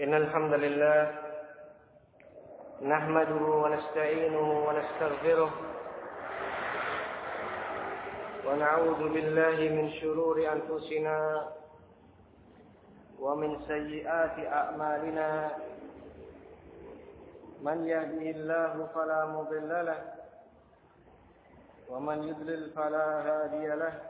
إن الحمد لله نحمده ونستعينه ونستغفره ونعوذ بالله من شرور أنفسنا ومن سيئات أعمالنا من يهده الله فلا مضل له ومن يضلل فلا هادي له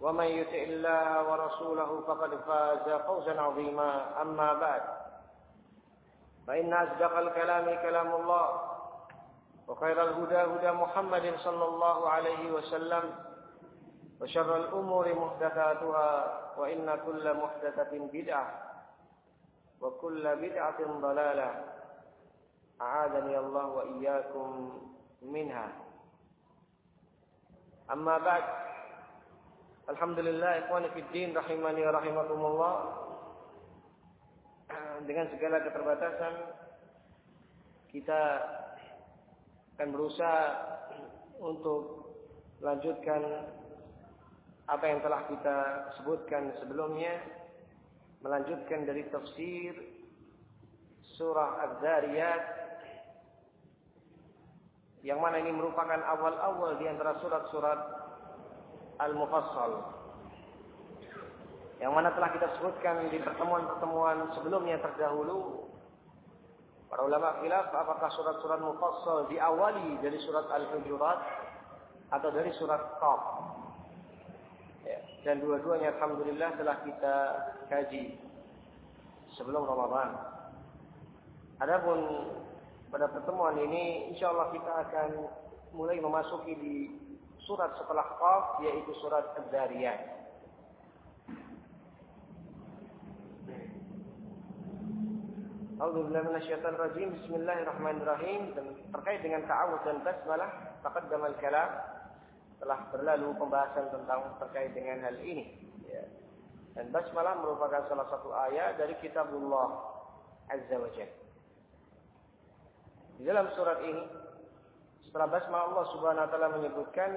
ومن يطع الله ورسوله فقد فاز فوزا عظيما. أما بعد فإن أصدق الكلام كلام الله وخير الهدى هدى محمد صلى الله عليه وسلم وشر الأمور محدثاتها وإن كل محدثة بدعة وكل بدعة ضلالة. أعاذني الله وإياكم منها. أما بعد Alhamdulillah ikhwan fiddin rahimani rahimakumullah. Dengan segala keterbatasan kita akan berusaha untuk melanjutkan apa yang telah kita sebutkan sebelumnya melanjutkan dari tafsir surah Az-Zariyat yang mana ini merupakan awal-awal di antara surat-surat Al-Mufassal. Yang mana telah kita sebutkan di pertemuan-pertemuan sebelumnya terdahulu para ulama khilaf apakah surat-surat mufassal diawali dari surat Al-Hujurat atau dari surat Qaf? Ya, dan dua-duanya alhamdulillah telah kita kaji sebelum Ramadan. Adapun pada pertemuan ini insyaallah kita akan mulai memasuki di surat setelah Qaf yaitu surat Az-Zariyat. Rajim. Bismillahirrahmanirrahim. Dan terkait dengan ta'awud dan basmalah, taqaddama al-kalam telah berlalu pembahasan tentang terkait dengan hal ini. Ya. Dan basmalah merupakan salah satu ayat dari kitabullah Azza wa Jalla. Di dalam surat ini setelah basmalah Allah Subhanahu wa taala menyebutkan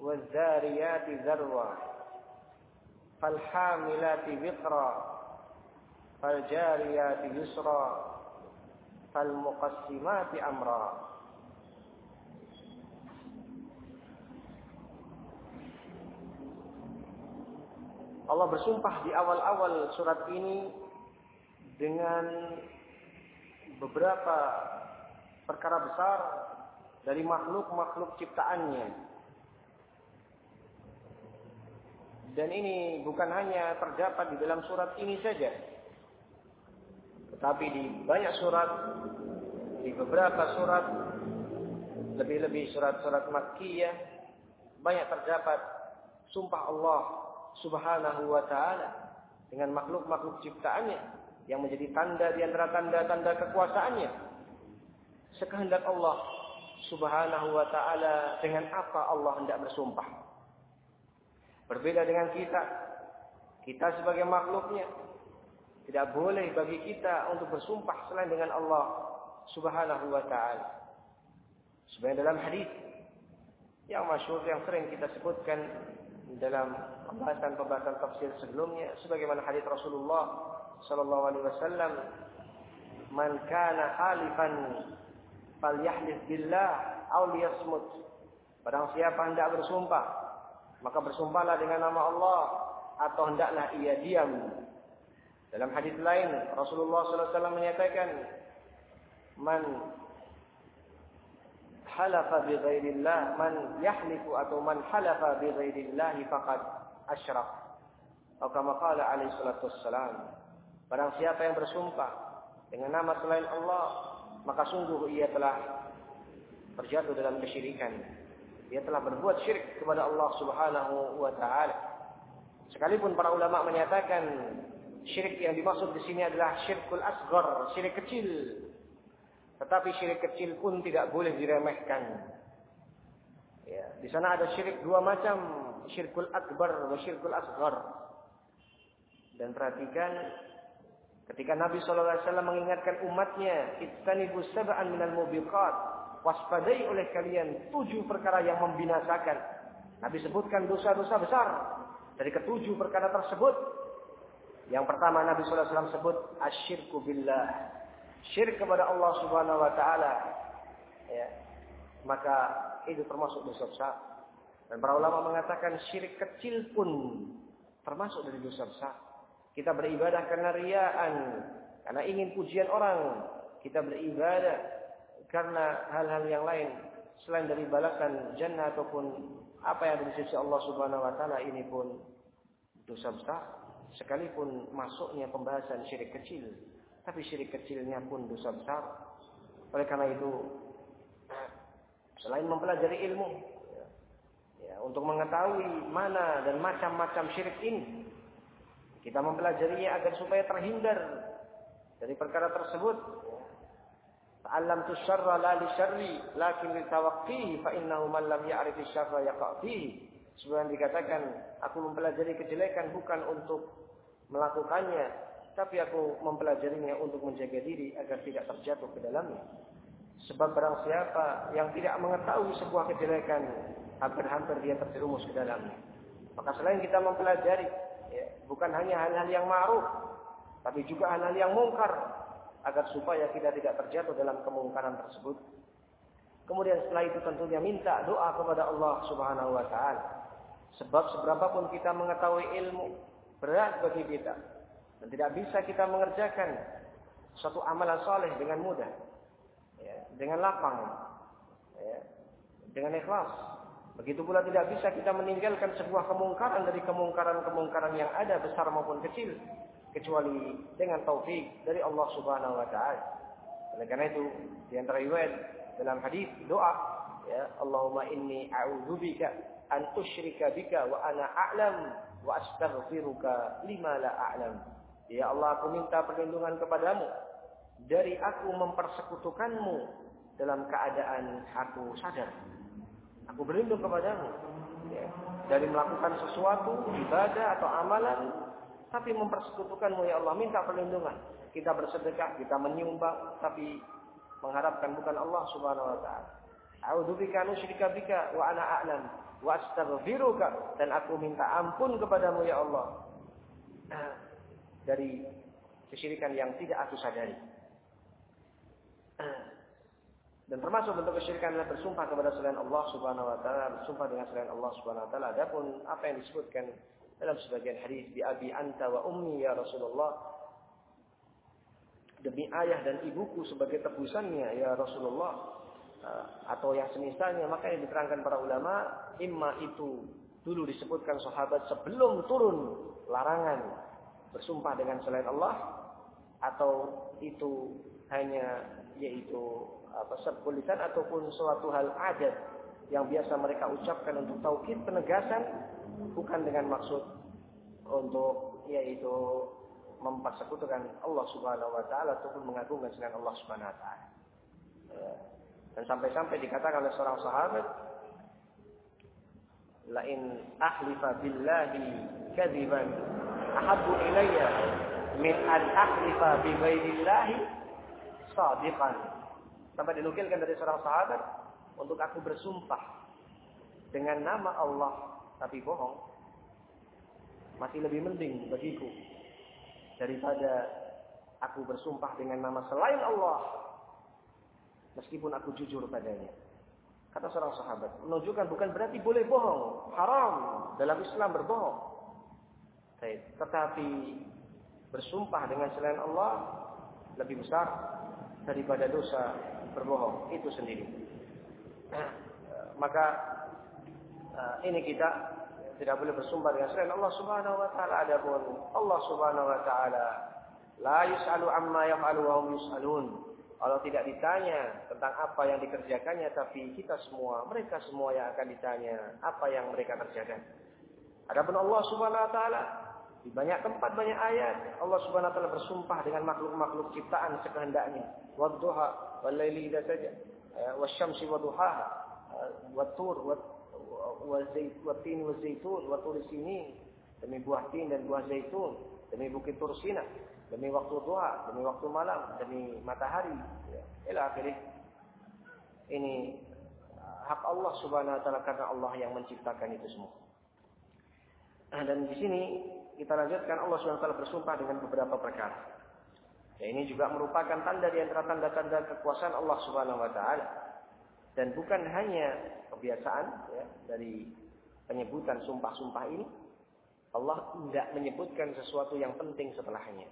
wazariyati zarwa falhamilati wiqra faljariyati yusra falmuqassimati amra. Allah bersumpah di awal-awal surat ini dengan beberapa perkara besar dari makhluk-makhluk ciptaannya. Dan ini bukan hanya terdapat di dalam surat ini saja. Tetapi di banyak surat, di beberapa surat, lebih-lebih surat-surat Makkiyah, banyak terdapat sumpah Allah subhanahu wa ta'ala dengan makhluk-makhluk ciptaannya yang menjadi tanda di antara tanda-tanda kekuasaannya. Sekehendak Allah subhanahu wa ta'ala dengan apa Allah hendak bersumpah. Berbeda dengan kita. Kita sebagai makhluknya. Tidak boleh bagi kita untuk bersumpah selain dengan Allah subhanahu wa ta'ala. Sebenarnya dalam hadis yang masyhur yang sering kita sebutkan dalam pembahasan-pembahasan tafsir sebelumnya sebagaimana hadis Rasulullah sallallahu alaihi wasallam man kana halifan falyahlif billah aw liyasmut. Barang siapa hendak bersumpah, maka bersumpahlah dengan nama Allah atau hendaklah ia diam. Dalam hadis lain Rasulullah SAW menyatakan man halafa bi ghairillah man yahlifu atau man halafa bi ghairillah faqad asyrak. Atau kama qala alaihi salatu wassalam. Barang siapa yang bersumpah dengan nama selain Allah, maka sungguh ia telah terjatuh dalam kesyirikan. Dia telah berbuat syirik kepada Allah Subhanahu wa taala. Sekalipun para ulama menyatakan syirik yang dimaksud di sini adalah syirkul asghar, syirik kecil. Tetapi syirik kecil pun tidak boleh diremehkan. Ya, di sana ada syirik dua macam, syirkul akbar dan syirkul asghar. Dan perhatikan ketika Nabi SAW mengingatkan umatnya, "Ittanibu sab'an minal mubiqat." Waspadai oleh kalian tujuh perkara yang membinasakan. Nabi sebutkan dosa-dosa besar. Dari ketujuh perkara tersebut, yang pertama Nabi SAW sebut asyirku billah syirik kepada Allah Subhanahu wa taala ya maka itu termasuk dosa besar dan para ulama mengatakan syirik kecil pun termasuk dari dosa besar kita beribadah karena riaan karena ingin pujian orang kita beribadah karena hal-hal yang lain selain dari balasan jannah ataupun apa yang dari sisi Allah Subhanahu wa taala ini pun dosa besar sekalipun masuknya pembahasan syirik kecil tapi syirik kecilnya pun dosa besar. Oleh karena itu, selain mempelajari ilmu, ya, ya, untuk mengetahui mana dan macam-macam syirik ini, kita mempelajarinya agar supaya terhindar dari perkara tersebut. Ta'allam tu syarra la li syarri lakin li tawaqqihi fa innahu man lam ya'rif syarra yaqa' fihi. Sebenarnya dikatakan aku mempelajari kejelekan bukan untuk melakukannya tapi aku mempelajarinya untuk menjaga diri agar tidak terjatuh ke dalamnya. Sebab barang siapa yang tidak mengetahui sebuah kejelekan, hampir-hampir dia terjerumus ke dalamnya. Maka selain kita mempelajari, bukan hanya hal-hal yang ma'ruf, tapi juga hal-hal yang mungkar, agar supaya kita tidak terjatuh dalam kemungkaran tersebut. Kemudian setelah itu tentunya minta doa kepada Allah Subhanahu wa taala. Sebab seberapapun kita mengetahui ilmu, berat bagi kita dan tidak bisa kita mengerjakan suatu amalan soleh dengan mudah. Ya, dengan lapang. Ya, dengan ikhlas. Begitu pula tidak bisa kita meninggalkan sebuah kemungkaran dari kemungkaran-kemungkaran yang ada besar maupun kecil kecuali dengan taufik dari Allah Subhanahu wa taala. Oleh karena itu, di antara riwayat dalam hadis doa ya Allahumma inni a'udzubika an usyrika bika wa ana a'lam wa astaghfiruka lima la a'lam. Ya Allah, aku minta perlindungan kepadamu dari aku mempersekutukanmu dalam keadaan aku sadar. Aku berlindung kepadamu ya, dari melakukan sesuatu ibadah atau amalan tapi mempersekutukanmu ya Allah minta perlindungan. Kita bersedekah, kita menyumbang tapi mengharapkan bukan Allah Subhanahu wa taala. A'udzubika nusyrika bika wa ana a'lam wa astaghfiruka dan aku minta ampun kepadamu ya Allah dari kesyirikan yang tidak aku sadari. Dan termasuk bentuk kesyirikan adalah bersumpah kepada selain Allah Subhanahu wa taala, bersumpah dengan selain Allah Subhanahu wa taala. Adapun apa yang disebutkan dalam sebagian hadis di abi anta wa ummi ya Rasulullah demi ayah dan ibuku sebagai tebusannya ya Rasulullah eh, atau yang semisalnya maka yang diterangkan para ulama imma itu dulu disebutkan sahabat sebelum turun larangan bersumpah dengan selain Allah atau itu hanya yaitu apa sebulisan ataupun suatu hal adat yang biasa mereka ucapkan untuk taukid penegasan bukan dengan maksud untuk yaitu mempersekutukan Allah Subhanahu wa taala ataupun mengagungkan selain Allah Subhanahu wa taala. Ya. Dan sampai-sampai dikatakan oleh seorang sahabat lain ahlifa billahi kadziban ahabbu ilayya min an ahlifa bi ghairillahi sadiqan. Sampai dinukilkan dari seorang sahabat untuk aku bersumpah dengan nama Allah tapi bohong masih lebih mending bagiku daripada aku bersumpah dengan nama selain Allah meskipun aku jujur padanya. Kata seorang sahabat, menunjukkan bukan berarti boleh bohong, haram dalam Islam berbohong. Tetapi bersumpah dengan selain Allah lebih besar daripada dosa berbohong itu sendiri. Maka uh, ini kita tidak boleh bersumpah dengan selain Allah Subhanahu wa taala adapun Allah Subhanahu wa taala la yusalu amma yaf'alu wa hum yusalun. Kalau tidak ditanya tentang apa yang dikerjakannya tapi kita semua, mereka semua yang akan ditanya apa yang mereka kerjakan. Adapun Allah Subhanahu wa taala di banyak tempat banyak ayat Allah Subhanahu wa taala bersumpah dengan makhluk-makhluk ciptaan sekehendaknya. Wadduha wal laili idza saja. Ya, wasyamsi wadduhaha. Wattur wazait watin wazaitun watur sini demi buah tin dan buah zaitun demi bukit Tursina demi waktu duha demi waktu malam demi matahari ya ila akhirih ini hak Allah Subhanahu wa taala karena Allah yang menciptakan itu semua. Nah, dan di sini kita lanjutkan Allah SWT bersumpah dengan beberapa perkara. Ya, ini juga merupakan tanda di antara tanda-tanda kekuasaan Allah Subhanahu wa taala. Dan bukan hanya kebiasaan ya, dari penyebutan sumpah-sumpah ini, Allah tidak menyebutkan sesuatu yang penting setelahnya.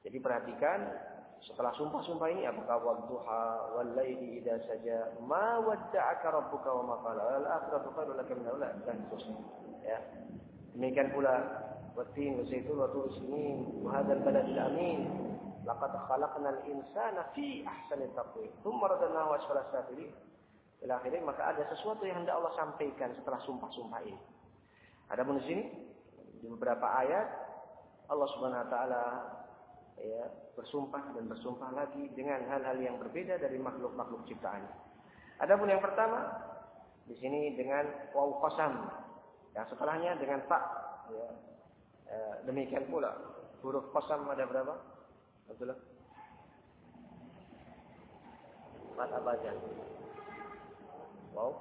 Jadi perhatikan setelah sumpah-sumpah ini apakah wadduha wal laili idza saja ma wadda'aka rabbuka wa ma qala al akhiratu khairun laka min dan seterusnya. Ya. Demikian pula والتين والزيتون وطور السنين وهذا البلد الأمين لقد خلقنا الإنسان في أحسن التقويم ثم رددناه أسفل السافلين ila akhirnya maka ada sesuatu yang hendak Allah sampaikan setelah sumpah-sumpah ini. Ada di sini di beberapa ayat Allah Subhanahu wa taala ya bersumpah dan bersumpah lagi dengan hal-hal yang berbeda dari makhluk-makhluk ciptaan. Adapun yang pertama di sini dengan waw qasam. Yang setelahnya dengan tak ya, Eh, demikian pula huruf qasam ada berapa? Abdullah? Empat apa aja? Wow.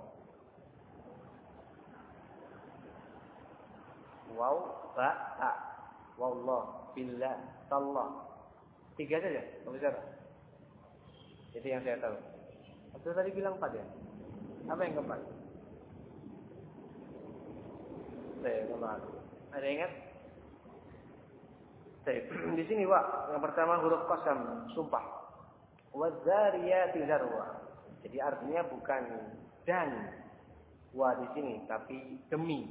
Wow, ba, ta. Wallah, billah, tallah. Tiga saja, Besar. Itu yang saya tahu. Abdul tadi bilang empat ya? Apa yang keempat? Saya? Ada ingat? Di sini wa yang pertama huruf qasam, sumpah. Wadzariyati zarwa. Jadi artinya bukan dan wa di sini tapi demi.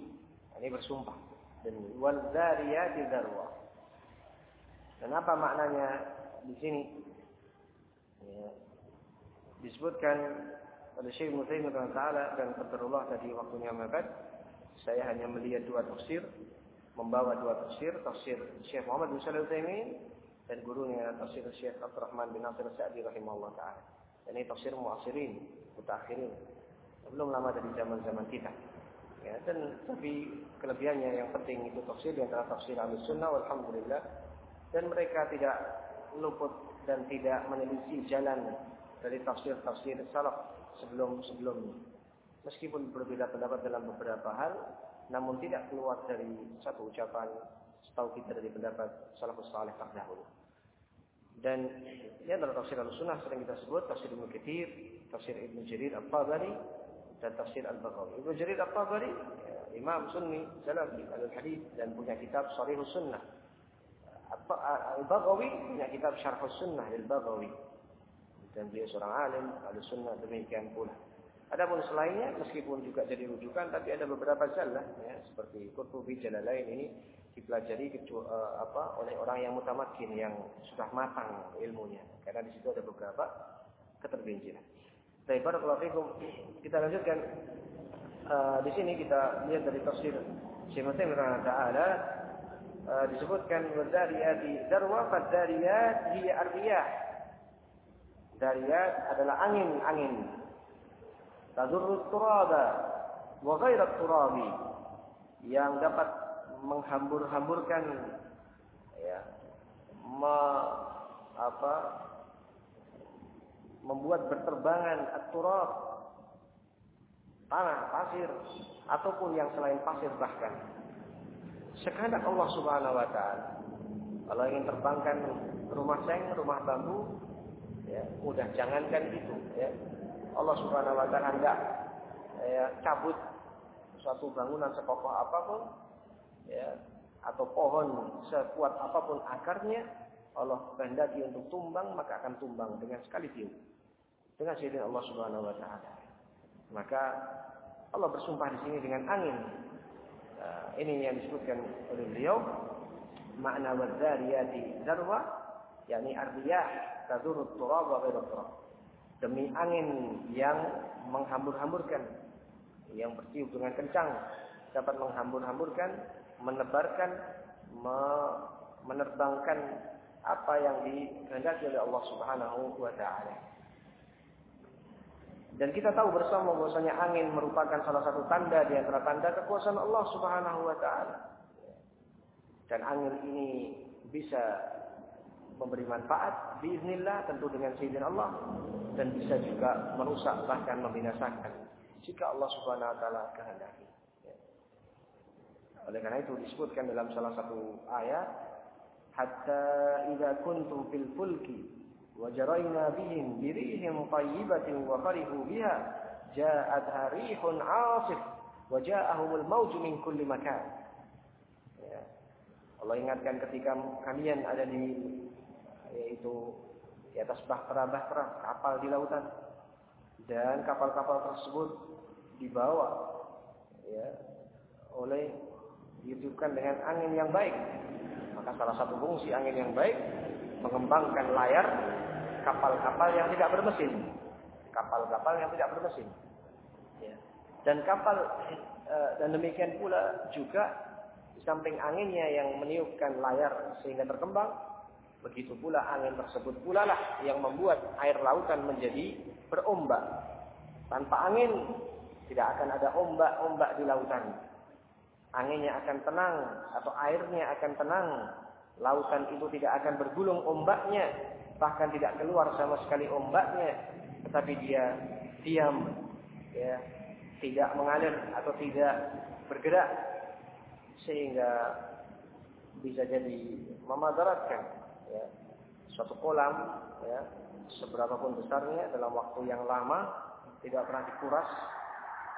Ini bersumpah demi. Wadzariyati zarwa. Dan apa maknanya di sini? Ya. Disebutkan oleh Syekh Muhammad Taala dan Qadarullah tadi waktunya mepet. Saya hanya melihat dua tafsir membawa dua tafsir, tafsir Syekh Muhammad bin Shalih Utsaimin dan gurunya tafsir Syekh Abdurrahman bin Nasir Sa'di rahimahullah taala. Dan ini tafsir muasirin, mutakhirin. Belum lama dari zaman-zaman kita. Ya, dan tapi kelebihannya yang penting itu tafsir di antara tafsir Ahlussunnah walhamdulillah dan mereka tidak luput dan tidak meneliti jalan dari tafsir-tafsir salaf sebelum-sebelumnya. Meskipun berbeda pendapat dalam beberapa hal, namun tidak keluar dari satu ucapan setahu kita dari pendapat salafus saleh terdahulu. Dan ini adalah tafsir al-sunnah sering kita sebut tafsir Ibnu Katsir, tafsir Ibnu Jarir Al-Tabari dan tafsir Al-Baghawi. Ibnu Jarir Al-Tabari ya, imam sunni salafi al-hadis dan punya kitab Sharihus Sunnah. Al-Baghawi punya kitab Syarhus Sunnah al-Baghawi. Dan dia seorang alim al-sunnah demikian pula. Adapun selainnya meskipun juga jadi rujukan tapi ada beberapa jalan ya seperti Qurtubi lain ini dipelajari uh, apa oleh orang yang mutamakin yang sudah matang ilmunya karena di situ ada beberapa ketergelinciran. Baik, barakallahu. Kita lanjutkan uh, di sini kita lihat dari tafsir Syekh Muslim taala uh, disebutkan wadariyati darwa fadariyat hiya arbiyah. Dariyat adalah angin-angin tadurru turaba wa ghairat turabi. Yang dapat menghambur-hamburkan ya me, apa membuat berterbangan at-turab tanah pasir ataupun yang selain pasir bahkan. Sekehendak Allah Subhanahu wa taala kalau ingin terbangkan rumah seng rumah bambu ya udah jangankan itu ya Allah Subhanahu wa taala hendak ya, cabut suatu bangunan sekokoh apa pun ya atau pohon sekuat apa pun akarnya, Allah kehendaki untuk tumbang maka akan tumbang dengan sekali tiup. Dengan seizin Allah Subhanahu wa taala. Maka Allah bersumpah di sini dengan angin. Nah, ini yang disebutkan oleh beliau makna wadzariyati zarwa yakni ardiyah tadurut turab wa turab. Demi angin yang menghambur-hamburkan yang bertiup dengan kencang dapat menghambur-hamburkan, menebarkan, menerbangkan apa yang dikehendaki oleh Allah Subhanahu wa taala. Dan kita tahu bersama bahwasanya angin merupakan salah satu tanda di antara tanda kekuasaan Allah Subhanahu wa taala. Dan angin ini bisa memberi manfaat biiznillah tentu dengan seizin Allah dan bisa juga merusak bahkan membinasakan jika Allah Subhanahu wa taala kehendaki. Oleh karena itu disebutkan dalam salah satu ayat hatta idza kuntum fil fulki wa jarayna bihim bi rihin tayyibatin wa farihu biha ja'at harihun 'asif wa ja'ahumul mawju min kulli makan ya. Allah ingatkan ketika kalian ada di yaitu di atas bahtera-bahtera kapal di lautan dan kapal-kapal tersebut dibawa ya oleh dihidupkan dengan angin yang baik maka salah satu fungsi angin yang baik mengembangkan layar kapal-kapal yang tidak bermesin. Kapal-kapal yang tidak bermesin. Ya. Dan kapal e, dan demikian pula juga di samping anginnya yang meniupkan layar sehingga berkembang, begitu pula angin tersebut pula lah yang membuat air lautan menjadi berombak. Tanpa angin tidak akan ada ombak-ombak di lautan anginnya akan tenang atau airnya akan tenang. Lautan itu tidak akan bergulung ombaknya, bahkan tidak keluar sama sekali ombaknya, tetapi dia diam, ya, tidak mengalir atau tidak bergerak sehingga bisa jadi memadaratkan ya, suatu kolam ya, seberapa pun besarnya dalam waktu yang lama tidak pernah dikuras,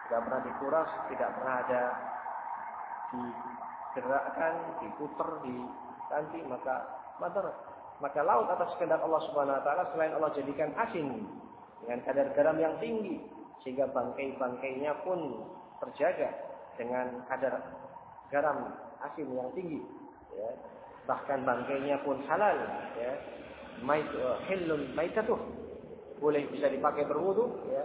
tidak pernah dikuras, tidak pernah ada digerakkan, diputer, diganti, maka madar. Maka laut atas kehendak Allah Subhanahu wa taala selain Allah jadikan asin dengan kadar garam yang tinggi sehingga bangkai-bangkainya pun terjaga dengan kadar garam asin yang tinggi ya. Bahkan bangkainya pun halal ya. Mait uh, hilun maitatuh. Boleh bisa dipakai berwudu ya.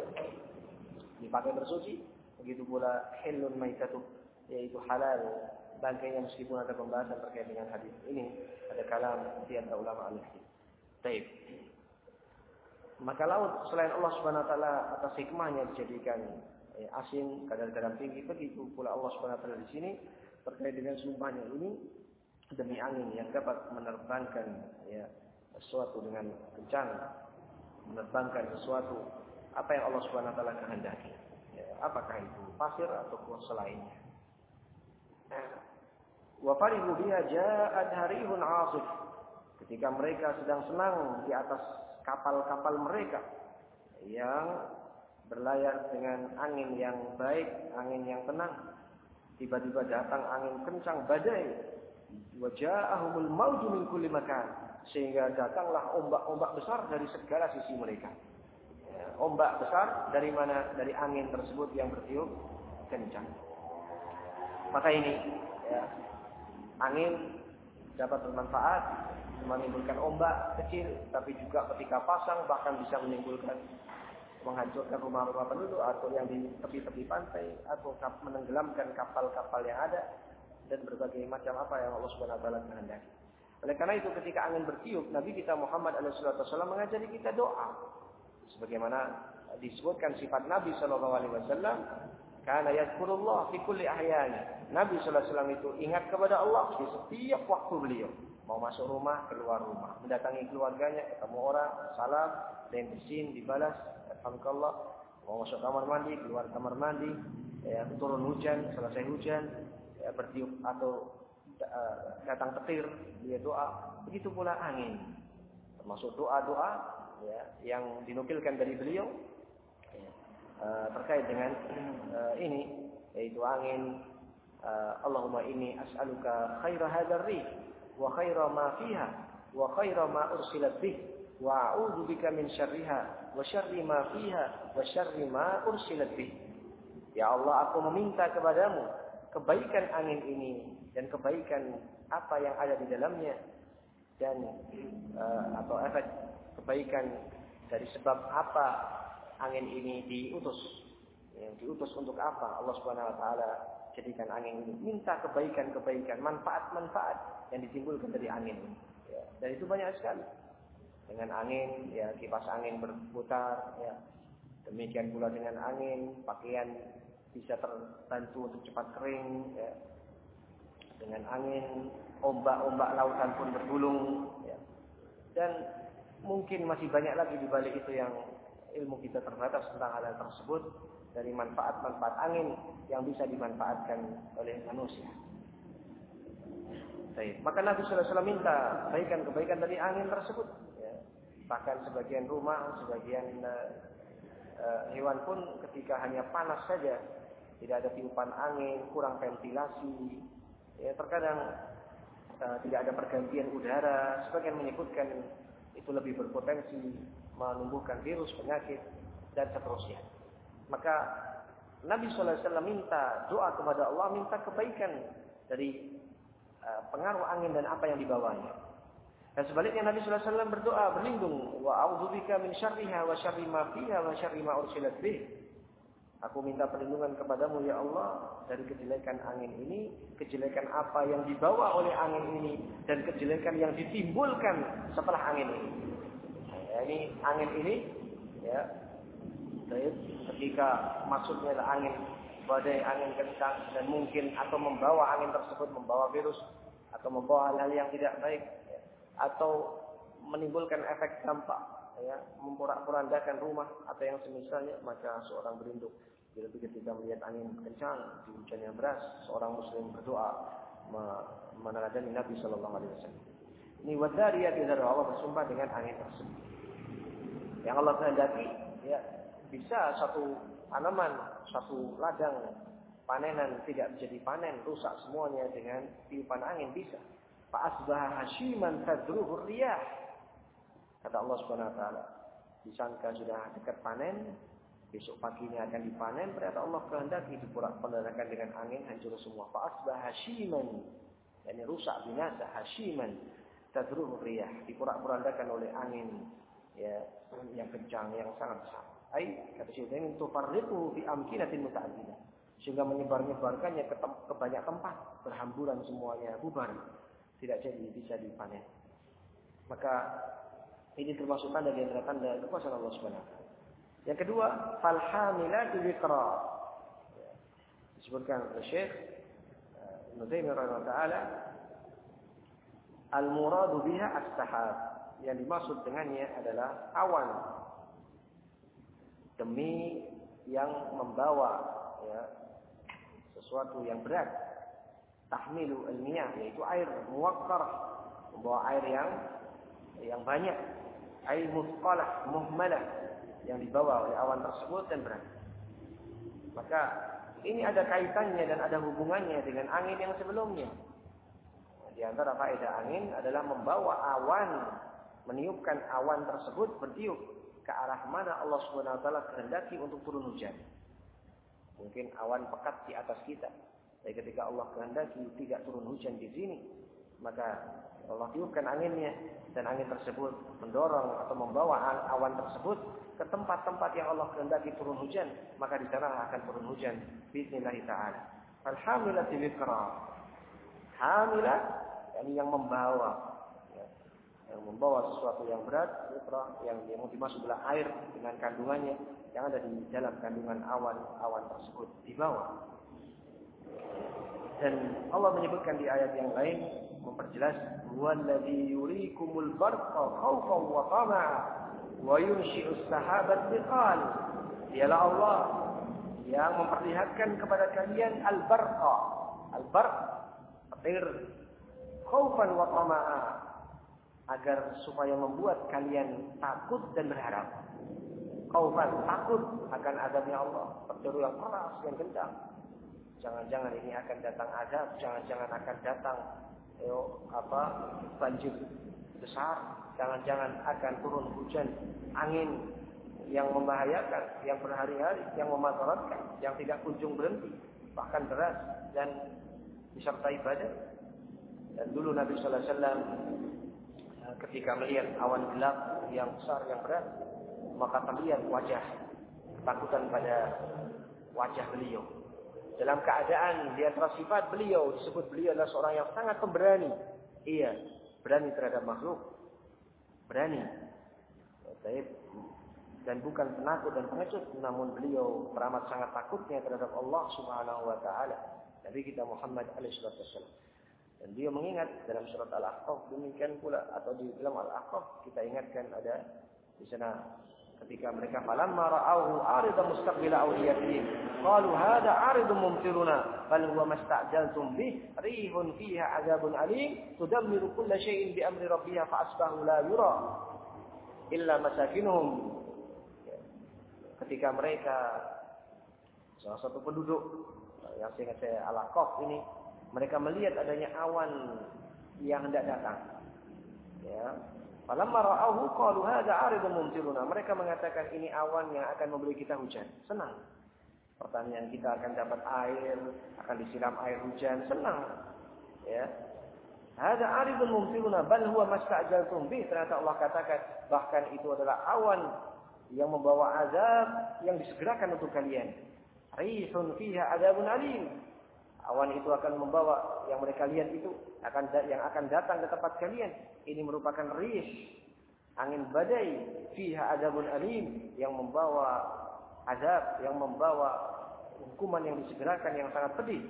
Dipakai bersuci begitu pula hilun maitatuh yaitu halal. Bangkainya meskipun ada pembahasan terkait dengan hadis ini ada kalam di antara ulama al-hadis. Maka laut selain Allah Subhanahu wa taala atas hikmahnya dijadikan eh, asin kadar garam tinggi begitu pula Allah Subhanahu wa taala di sini terkait dengan sumpahnya ini demi angin yang dapat menerbangkan ya sesuatu dengan kencang menerbangkan sesuatu apa yang Allah Subhanahu wa taala kehendaki. Ya, apakah itu pasir atau selainnya. Wa biha ja'at harihun 'asif. Ketika mereka sedang senang di atas kapal-kapal mereka yang berlayar dengan angin yang baik, angin yang tenang. Tiba-tiba datang angin kencang badai. Wa ja'ahumul mauju min kulli makan. Sehingga datanglah ombak-ombak besar dari segala sisi mereka. Ya, ombak besar dari mana? Dari angin tersebut yang bertiup kencang. Maka ini ya, angin dapat bermanfaat menimbulkan ombak kecil, tapi juga ketika pasang bahkan bisa menimbulkan menghancurkan rumah-rumah penduduk atau yang di tepi-tepi pantai atau menenggelamkan kapal-kapal yang ada dan berbagai macam apa yang Allah Subhanahu wa taala kehendaki. Oleh karena itu ketika angin bertiup, Nabi kita Muhammad SAW mengajari kita doa. Sebagaimana disebutkan sifat Nabi SAW karena yazkurullah fi kulli ahyani. Nabi alaihi wasallam itu ingat kepada Allah di setiap waktu beliau. Mau masuk rumah, keluar rumah, mendatangi keluarganya, ketemu orang, salam, dan bersin, dibalas, alhamdulillah. Mau masuk kamar mandi, keluar kamar mandi, ya, turun hujan, selesai hujan, bertiup atau uh, datang petir, dia doa. Begitu pula angin. Termasuk doa-doa ya, yang dinukilkan dari beliau Eh, terkait dengan uh, ini yaitu angin Allahumma inni as'aluka khaira hadzal wa khaira ma fiha wa khaira ma ursilat bih wa a'udzu bika min syarriha wa syarri ma fiha wa syarri ma ursilat bih. Ya Allah, aku meminta kepadamu kebaikan angin ini dan kebaikan apa yang ada di dalamnya dan uh, atau efek kebaikan dari sebab apa angin ini diutus. Yang diutus untuk apa? Allah Subhanahu wa taala jadikan angin ini. Minta kebaikan-kebaikan, manfaat-manfaat yang ditimbulkan dari angin. Ya. Dan itu banyak sekali. Dengan angin, ya kipas angin berputar, ya. Demikian pula dengan angin, pakaian bisa terbantu untuk cepat kering, ya. Dengan angin, ombak-ombak lautan pun bergulung, ya. Dan mungkin masih banyak lagi di balik itu yang ilmu kita terbatas tentang hal, -hal tersebut dari manfaat-manfaat angin yang bisa dimanfaatkan oleh manusia. Baik. Maka Nabi SAW minta kebaikan-kebaikan dari angin tersebut. Ya. Bahkan sebagian rumah, sebagian uh, hewan pun ketika hanya panas saja, tidak ada tiupan angin, kurang ventilasi, ya terkadang uh, tidak ada pergantian udara. Sebagian menyebutkan itu lebih berpotensi menumbuhkan virus, penyakit, dan seterusnya. Maka Nabi SAW minta doa kepada Allah, minta kebaikan dari uh, pengaruh angin dan apa yang dibawanya. Dan sebaliknya Nabi SAW berdoa berlindung wa a'udzubika min syarriha wa syarri ma fiha wa syarri ma ursilat bih. Aku minta perlindungan kepadamu ya Allah dari kejelekan angin ini, kejelekan apa yang dibawa oleh angin ini dan kejelekan yang ditimbulkan setelah angin ini. Ya, ini angin ini ya ketika maksudnya adalah angin badai angin kencang dan mungkin atau membawa angin tersebut membawa virus atau membawa hal-hal yang tidak baik atau menimbulkan efek dampak ya memporak-porandakan rumah atau yang semisalnya maka seorang berlindung bila ketika melihat angin kencang di hujan yang deras seorang muslim berdoa meneladani Nabi Shallallahu Alaihi Wasallam. Ini wadariyat Allah bersumpah dengan angin tersebut. Yang Allah kehendaki ya bisa satu tanaman, satu ladang panenan tidak menjadi panen, rusak semuanya dengan tiupan angin bisa. Pak asbah hashiman tadruhur riyah. Kata Allah Subhanahu wa taala, disangka sudah dekat panen, besok paginya akan dipanen, ternyata Allah kehendaki diporak pendarakan dengan angin hancur semua. Pak asbah hashiman, yakni rusak binasa hashiman tadruhur riyah, diporak-porandakan oleh angin ya yang kencang yang sangat besar. Ai kata Syekh Utsaimin tufarriqu fi amkinatin muta'addidah. Sehingga menyebar-nyebarkannya ke, ke banyak tempat, berhamburan semuanya, bubar. Tidak jadi bisa dipanen. Maka ini termasuk tanda di antara tanda kekuasaan Allah Subhanahu wa Yang kedua, fal hamilatu. Disebutkan oleh Syekh eh, Ibnu Taimiyah taala al-muradu biha as-sahab. Yang dimaksud dengannya adalah awan demi yang membawa ya, sesuatu yang berat tahmilu ilmiah yaitu air muwakkar membawa air yang yang banyak air musqalah muhmalah yang dibawa oleh awan tersebut dan berat maka ini ada kaitannya dan ada hubungannya dengan angin yang sebelumnya di antara faedah angin adalah membawa awan meniupkan awan tersebut bertiup ke arah mana Allah Subhanahu wa taala kehendaki untuk turun hujan. Mungkin awan pekat di atas kita. Tapi ketika Allah kehendaki tidak turun hujan di sini, maka Allah tiupkan anginnya dan angin tersebut mendorong atau membawa awan tersebut ke tempat-tempat yang Allah kehendaki turun hujan, maka di sana akan turun hujan bismillah taala. Alhamdulillah wiqra. Hamilah yani yang membawa yang membawa sesuatu yang berat, yang yang dimaksud adalah air dengan kandungannya yang ada di dalam kandungan awan-awan tersebut dibawa. Dan Allah menyebutkan di ayat yang lain memperjelas wallazi yurikumul barqa khaufan wa tama'a wa yunshi'us sahabat. Dialah Allah yang memperlihatkan kepada kalian al-barqa. Al-barq petir khaufan wa tama'a agar supaya membuat kalian takut dan berharap. Kaufan takut akan adabnya Allah, berseru yang keras yang kencang. Jangan-jangan ini akan datang azab, jangan-jangan akan datang yo, apa banjir besar, jangan-jangan akan turun hujan, angin yang membahayakan, yang berhari-hari, yang memadaratkan, yang tidak kunjung berhenti, bahkan deras dan disertai badai. Dan dulu Nabi Sallallahu Alaihi Wasallam eh, ketika melihat awan gelap yang besar yang berat, maka terlihat wajah ketakutan pada wajah beliau. Dalam keadaan di atas sifat beliau disebut beliau adalah seorang yang sangat pemberani. Iya, berani terhadap makhluk. Berani. Dan bukan penakut dan pengecut, namun beliau teramat sangat takutnya terhadap Allah Subhanahu wa taala. Nabi kita Muhammad alaihi wasallam. Dan dia mengingat dalam surat Al-Ahqaf demikian pula atau di dalam Al-Ahqaf kita ingatkan ada di sana ketika mereka falamma ra'awhu arida mustaqbila awliyatihim qalu hadha aridun mumtiruna bal huwa mastajaltum bih rihun fiha azabun alim tudammiru kulla shay'in bi amri rabbiha fa asbahu la yura illa masakinuhum. Ketika mereka salah satu penduduk yang sehingga saya alakof ini mereka melihat adanya awan yang hendak datang. Ya Falamma ra'ahu qalu hadza 'aridun mumtiruna. Mereka mengatakan ini awan yang akan memberi kita hujan. Senang. Pertanian kita akan dapat air, akan disiram air hujan, senang. Ya. Hadza 'aridun mumtiruna bal huwa masta'jaltum bih. Ternyata Allah katakan bahkan itu adalah awan yang membawa azab yang disegerakan untuk kalian. Rihun fiha adzabun alim. Awan itu akan membawa yang mereka lihat itu akan yang akan datang ke tempat kalian. Ini merupakan rih, angin badai, fiha adabun alim yang membawa azab, yang membawa hukuman yang disegerakan yang sangat pedih.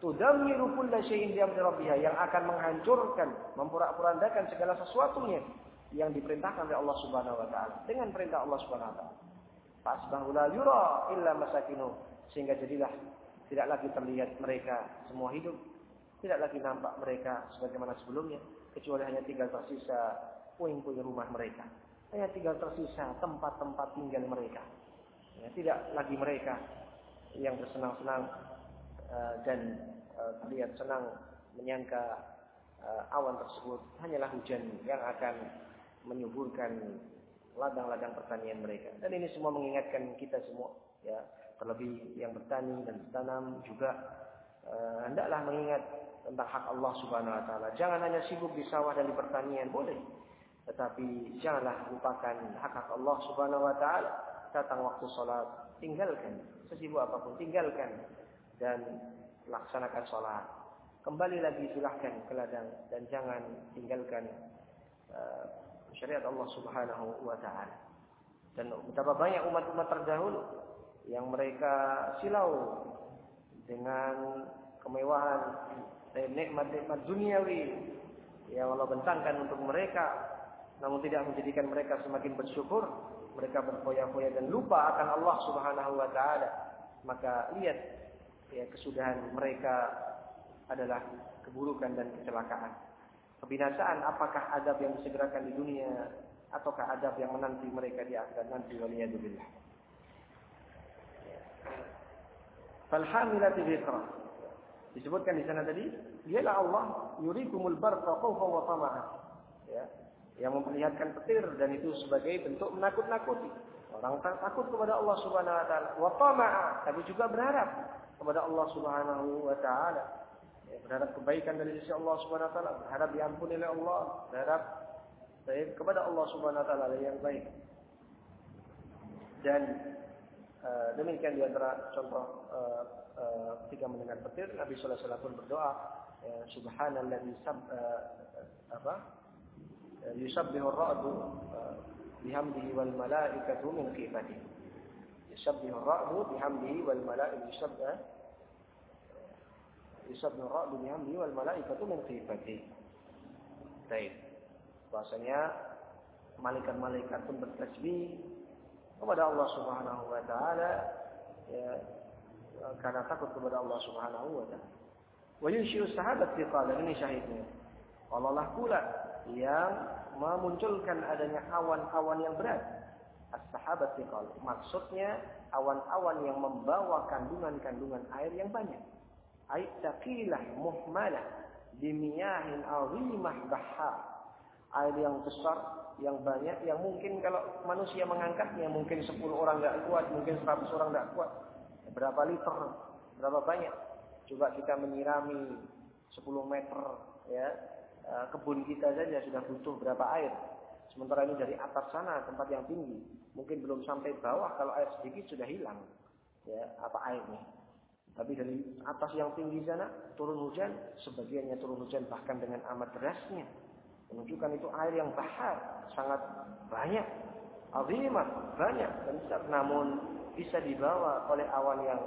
Tudammiru kulla syai'in bi amri yang akan menghancurkan, memporak-porandakan segala sesuatunya yang diperintahkan oleh Allah Subhanahu wa taala dengan perintah Allah Subhanahu wa taala. Fasbahu la yura illa masakinu sehingga jadilah tidak lagi terlihat mereka semua hidup. Tidak lagi nampak mereka sebagaimana sebelumnya. Kecuali hanya tinggal tersisa puing-puing rumah mereka. Hanya tinggal tersisa tempat-tempat tinggal mereka. Ya, tidak lagi mereka yang bersenang-senang uh, dan uh, terlihat senang menyangka uh, awan tersebut hanyalah hujan yang akan menyuburkan ladang-ladang pertanian mereka. Dan ini semua mengingatkan kita semua ya terlebih yang bertani dan bertanam juga uh, hendaklah mengingat tentang hak Allah Subhanahu wa taala. Jangan hanya sibuk di sawah dan di pertanian, boleh. Tetapi janganlah lupakan hak-hak Allah Subhanahu wa taala. Datang waktu salat, tinggalkan. Sesibuk apa pun tinggalkan dan laksanakan salat. Kembali lagi silahkan ke ladang dan jangan tinggalkan uh, syariat Allah Subhanahu wa taala. Dan betapa banyak umat-umat terdahulu yang mereka silau dengan kemewahan dan nikmat-nikmat duniawi. Yang Allah bentangkan untuk mereka namun tidak menjadikan mereka semakin bersyukur mereka berfoya-foya dan lupa akan Allah Subhanahu wa taala. Maka lihat ya kesudahan mereka adalah keburukan dan kecelakaan. Kebinasaan apakah adab yang disegerakan di dunia ataukah adab yang menanti mereka di akhirat? Nanti waliyadzubillah Falhamilati biqra. Disebutkan di sana tadi, dialah Allah yurikumul barqa khawfa wa tama'a. Ya. Yang memperlihatkan petir dan itu sebagai bentuk menakut-nakuti. Orang takut kepada Allah Subhanahu wa taala, wa tama'a, tapi juga berharap kepada Allah Subhanahu wa taala. Ya, berharap kebaikan dari sisi Allah Subhanahu wa taala, berharap diampuni oleh Allah, berharap kepada Allah Subhanahu wa taala yang baik. Dan Eh, demikian di antara contoh uh, uh, ketika mendengar petir Nabi sallallahu alaihi pun berdoa ya, subhanalladzi sab apa? Yusabbihu ar-ra'du bihamdihi wal malaikatu min khifatihi yusabbihu ar-ra'du bihamdihi wal malaikatu yusabbihu yusabbihu ar-ra'du bihamdihi wal malaikatu min khifatihi Baik. Bahasanya malaikat-malaikat pun bertasbih kepada Allah Subhanahu wa taala ya karena takut kepada Allah Subhanahu wa taala. Wa yunshi'u sahabat thiqal ini syahidnya. Allah lah pula yang memunculkan adanya awan-awan yang berat. As-sahabat maksudnya awan-awan yang membawa kandungan-kandungan air yang banyak. ay taqilah muhmalah bimiyahin azimah bahar. Air yang besar, yang banyak, yang mungkin kalau manusia mengangkatnya mungkin 10 orang nggak kuat, mungkin 100 orang nggak kuat. Berapa liter, berapa banyak? Coba kita menyirami 10 meter ya eh, kebun kita saja sudah butuh berapa air. Sementara ini dari atas sana tempat yang tinggi, mungkin belum sampai bawah kalau air sedikit sudah hilang. Ya, apa airnya? Tapi dari atas yang tinggi sana turun hujan, sebagiannya turun hujan bahkan dengan amat derasnya. Menunjukkan itu air yang bahar, sangat banyak, azimah, banyak dan besar. Namun bisa dibawa oleh awan yang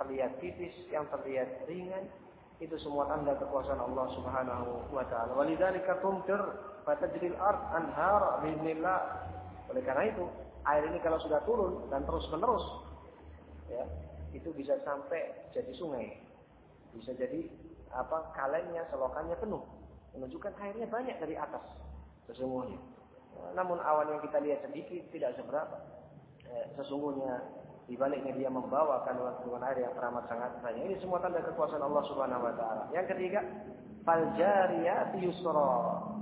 terlihat tipis, yang terlihat ringan. Itu semua tanda kekuasaan Allah Subhanahu wa taala. Walidzalika tumtir fatajril ard anhar bi'nillah. Oleh karena itu, air ini kalau sudah turun dan terus-menerus ya, itu bisa sampai jadi sungai. Bisa jadi apa kalengnya, selokannya penuh menunjukkan airnya banyak dari atas sesungguhnya. Namun awan yang kita lihat sedikit tidak seberapa. Eh, sesungguhnya di baliknya dia membawa kandungan air yang teramat sangat banyak. Ini semua tanda kekuasaan Allah Subhanahu wa taala. Yang ketiga, fal jariyati yusra.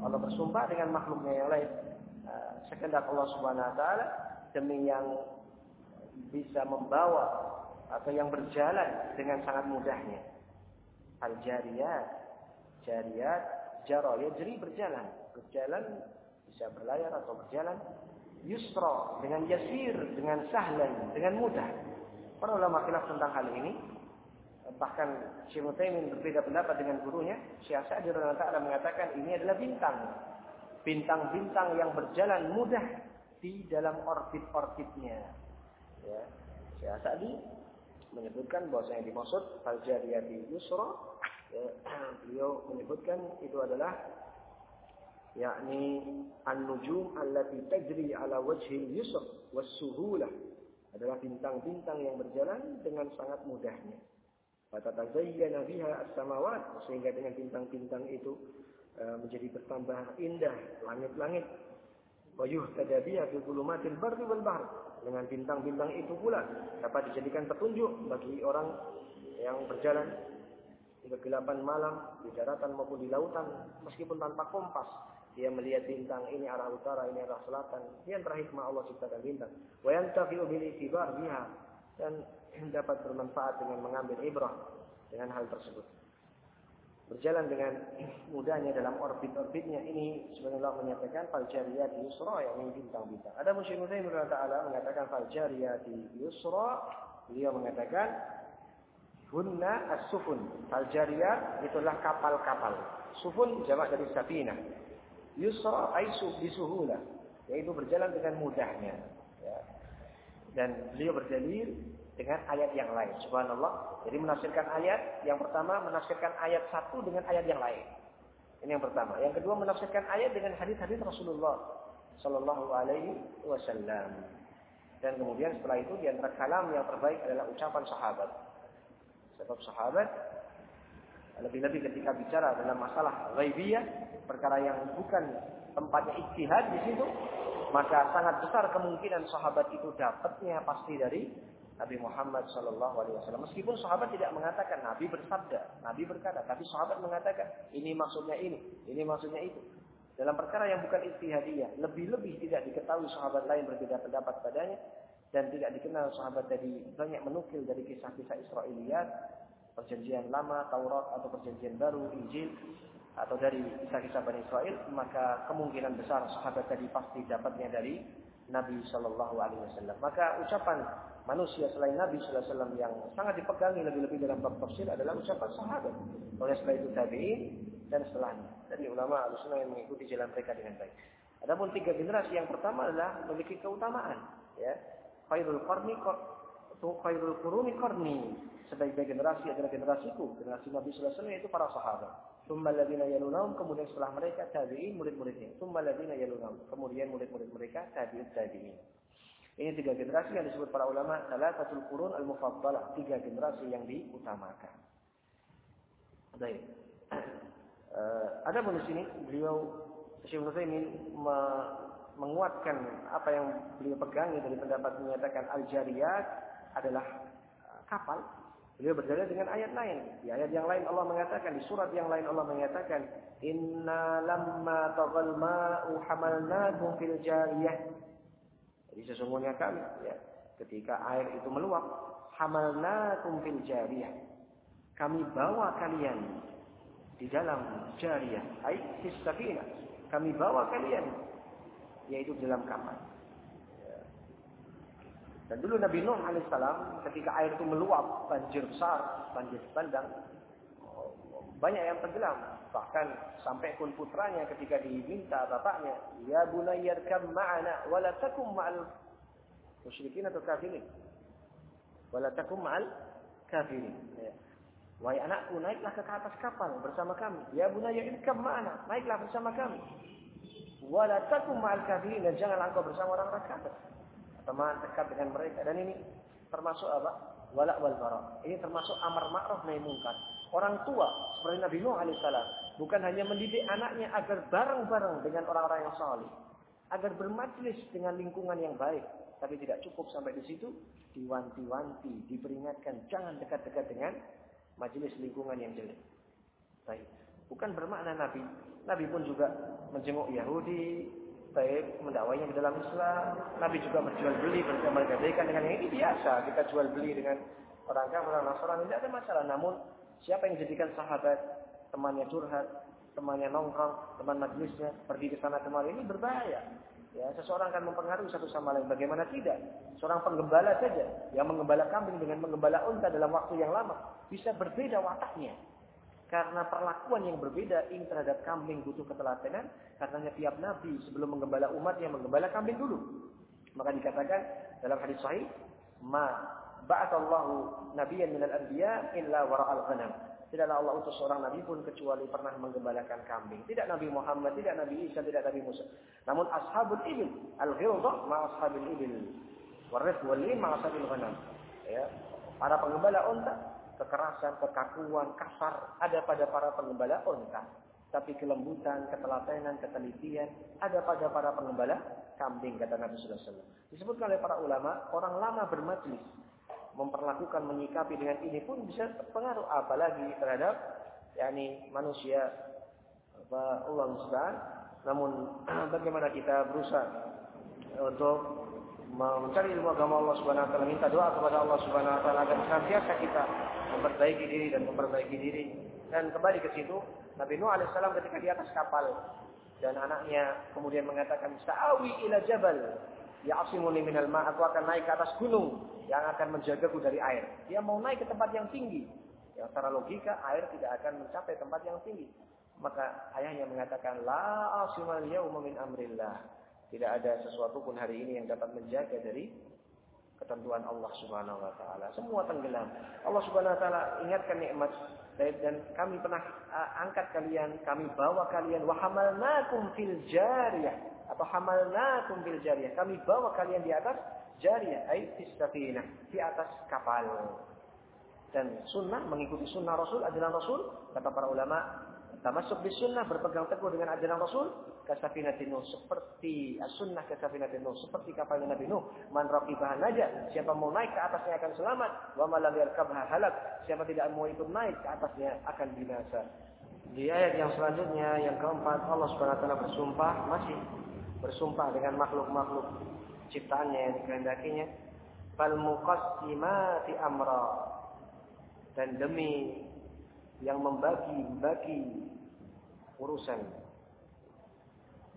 Allah bersumpah dengan makhluknya yang lain. Eh, sekendak Allah Subhanahu wa taala demi yang bisa membawa atau yang berjalan dengan sangat mudahnya. Al jariyat, jariyat jaro ya jadi berjalan. Berjalan bisa berlayar atau berjalan. Yusra dengan yasir dengan sahlan dengan mudah. Para ulama khilaf tentang hal ini. Bahkan Syekh Utsaimin berbeda pendapat dengan gurunya. Syekh Sa'di Taala mengatakan ini adalah bintang. Bintang-bintang yang berjalan mudah di dalam orbit-orbitnya. Ya Syekh Sa'di menyebutkan yang dimaksud fal jariyati yusra beliau menyebutkan itu adalah yakni an-nujum allati tajri ala wajhil yusr was suhulah adalah bintang-bintang yang berjalan dengan sangat mudahnya. Fatatazayyana biha as-samawat sehingga dengan bintang-bintang itu uh, menjadi bertambah indah langit-langit. Wa yuhtada biha fi dhulumatil barri wal bahr. Dengan bintang-bintang itu pula dapat dijadikan petunjuk bagi orang yang berjalan di kegelapan malam, di daratan maupun di lautan, meskipun tanpa kompas. Dia melihat bintang ini arah utara, ini arah selatan. Dia antara hikmah Allah ciptakan bintang. Wa yantafi'u bil itibar biha dan dapat bermanfaat dengan mengambil ibrah dengan hal tersebut. Berjalan dengan mudahnya dalam orbit-orbitnya ini sebenarnya Allah menyatakan fal jariyati yusra yakni bintang-bintang. Ada musyrik taala mengatakan fal jariyati yusra, beliau mengatakan Hunna as-sufun. Al-jariyat itulah kapal-kapal. Sufun jamak dari safina. Yusra aisu bisuhula. Yaitu berjalan dengan mudahnya. Ya. Dan beliau berdalil dengan ayat yang lain. Subhanallah. Jadi menafsirkan ayat. Yang pertama menafsirkan ayat satu dengan ayat yang lain. Ini yang pertama. Yang kedua menafsirkan ayat dengan hadis-hadis Rasulullah Sallallahu Alaihi Wasallam. Dan kemudian setelah itu di antara kalam yang terbaik adalah ucapan sahabat. Sebab sahabat lebih-lebih ketika bicara dalam masalah ghaibiyah, perkara yang bukan tempatnya ijtihad di situ, maka sangat besar kemungkinan sahabat itu dapatnya pasti dari Nabi Muhammad Shallallahu Alaihi Wasallam. Meskipun sahabat tidak mengatakan Nabi bersabda, Nabi berkata, tapi sahabat mengatakan ini maksudnya ini, ini maksudnya itu. Dalam perkara yang bukan ijtihadiyah, lebih-lebih tidak diketahui sahabat lain berbeda pendapat padanya, dan tidak dikenal sahabat tadi banyak menukil dari kisah-kisah Israiliyat, perjanjian lama, Taurat atau perjanjian baru, Injil atau dari kisah-kisah Bani Israel, maka kemungkinan besar sahabat tadi pasti dapatnya dari Nabi Shallallahu Alaihi Wasallam. Maka ucapan manusia selain Nabi Shallallahu Alaihi Wasallam yang sangat dipegangi lebih-lebih dalam bab tafsir adalah ucapan sahabat. Oleh setelah itu tabiin dan setelahnya dari ulama al yang mengikuti jalan mereka dengan baik. Adapun tiga generasi yang pertama adalah memiliki keutamaan, ya khairul qarni khairul quruni qarni. Sebaik-baik generasi adalah generasiku, generasi Nabi sallallahu alaihi wasallam itu para sahabat. Tsumma alladziina yalunahum kemudian setelah mereka tabi'in murid-muridnya. Tsumma alladziina yalunahum kemudian murid-murid mereka tabi'ut tabi'in. Ini tiga generasi yang disebut para ulama satu qurun al-mufaddalah, tiga generasi yang diutamakan. Baik. Uh, ada pun di sini beliau Syekh Utsaimin menguatkan apa yang beliau pegangi dari pendapat menyatakan al-jariyat adalah uh, kapal Beliau berdalil dengan ayat lain. Di ayat yang lain Allah mengatakan, di surat yang lain Allah mengatakan, Inna lamma tagal ma'u hamalnakum fil jariyah. Jadi sesungguhnya kami, ya, ketika air itu meluap, hamalnakum fil jariyah. Kami bawa kalian di dalam jariyah, ay safina. Kami bawa kalian yaitu dalam kapal. Dan dulu Nabi Nuh alaihissalam ketika air itu meluap, banjir besar, banjir bandang, banyak yang tenggelam. Bahkan sampai pun putranya ketika diminta bapaknya, Ya bunayyarkam ma'ana, wala takum ma'al musyrikin atau kafirin. Wala takum ma'al kafirin. Ya. Wahai anakku, naiklah ke atas kapal bersama kami. Ya bunayyarkam ma'ana, naiklah bersama kami. Wala takum ma'al kafirin. Dan janganlah engkau bersama orang-orang kafir teman dekat dengan mereka dan ini termasuk apa? Wala wal bara. Ini termasuk amar ma'ruf nahi munkar. Orang tua seperti Nabi Nuh alaihissalam bukan hanya mendidik anaknya agar bareng-bareng dengan orang-orang yang saleh, agar bermajlis dengan lingkungan yang baik, tapi tidak cukup sampai di situ, diwanti-wanti, diperingatkan jangan dekat-dekat dengan majelis lingkungan yang jelek. Baik. Bukan bermakna Nabi. Nabi pun juga menjenguk Yahudi, baik mendakwainya ke dalam Islam. Nabi juga berjual beli bersama gadaikan dengan yang ini biasa. Kita jual beli dengan orang kafir, orang Nasrani tidak ada masalah. Namun siapa yang dijadikan sahabat, temannya curhat, temannya nongkrong, teman majelisnya pergi ke sana kemari ini berbahaya. Ya, seseorang akan mempengaruhi satu sama lain. Bagaimana tidak? Seorang penggembala saja yang menggembala kambing dengan menggembala unta dalam waktu yang lama bisa berbeda wataknya. Karena perlakuan yang berbeda ini terhadap kambing butuh ketelatenan. Karena tiap nabi sebelum menggembala umat yang menggembala kambing dulu. Maka dikatakan dalam hadis sahih, ma ba'atallahu nabiyyan minal anbiya illa wara'al ghanam. Tidaklah Allah utus seorang nabi pun kecuali pernah menggembalakan kambing. Tidak Nabi Muhammad, tidak Nabi Isa, tidak Nabi Musa. Namun ashabul ibil, al-ghildah ma ashabil ibil. Warif wali ma ashabil ghanam. Ya. Para penggembala unta kekerasan, kekakuan, kasar ada pada para pengembala unta. Tapi kelembutan, ketelatenan, ketelitian ada pada para pengembala kambing kata Nabi Sallallahu. Disebutkan oleh para ulama, orang lama bermajlis memperlakukan menyikapi dengan ini pun bisa terpengaruh apalagi terhadap yakni manusia apa Allah namun bagaimana kita berusaha untuk mencari ilmu agama Allah Subhanahu wa taala, minta doa kepada Allah Subhanahu wa taala agar senantiasa kita memperbaiki diri dan memperbaiki diri. Dan kembali ke situ, Nabi Nuh alaihissalam ketika di atas kapal dan anaknya kemudian mengatakan, "Sa'awi ila jabal ya'simuni minal ma'." Aku akan naik ke atas gunung yang akan menjagaku dari air. Dia mau naik ke tempat yang tinggi. Yang secara logika air tidak akan mencapai tempat yang tinggi. Maka ayahnya mengatakan, "La asimal yauma min amrillah." Tidak ada sesuatu pun hari ini yang dapat menjaga dari ketentuan Allah Subhanahu wa taala. Semua tenggelam. Allah Subhanahu wa taala ingatkan nikmat dan kami pernah angkat kalian, kami bawa kalian wa hamalnakum fil jariyah atau hamalnakum fil jariyah. Kami bawa kalian di atas jariyah, ai fis di atas kapal. Dan sunnah mengikuti sunnah Rasul, ajaran Rasul, kata para ulama, Termasuk di sunnah berpegang teguh dengan ajaran Rasul. Kasafinatin Nuh. Seperti sunnah kasafinatin Nuh. Seperti kapalnya Nabi Nuh. Man bahan aja. Siapa mau naik ke atasnya akan selamat. Wa malam yarkabha halak. Siapa tidak mau ikut naik ke atasnya akan binasa. Di ayat yang selanjutnya, yang keempat, Allah Subhanahu wa taala bersumpah masih bersumpah dengan makhluk-makhluk ciptaannya yang dikehendakinya. Fal muqassimati amra. Dan demi yang membagi-bagi urusan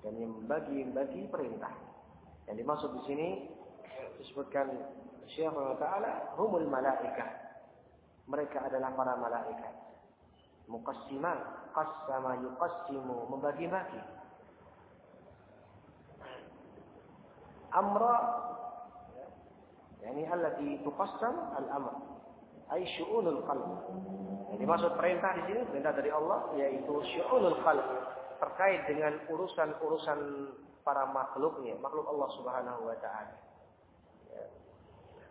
dan yang membagi-bagi perintah. Yang dimaksud di sini disebutkan Syekh Taala humul malaikah. Mereka adalah para malaikat. Muqassiman, qassama yuqassimu, membagi-bagi. Amra yani allati tuqassam al-amr ay syu'unul qalb dimaksud perintah di sini perintah dari Allah yaitu syu'unul khalq terkait dengan urusan-urusan para makhluknya, makhluk Allah Subhanahu wa taala. Ya.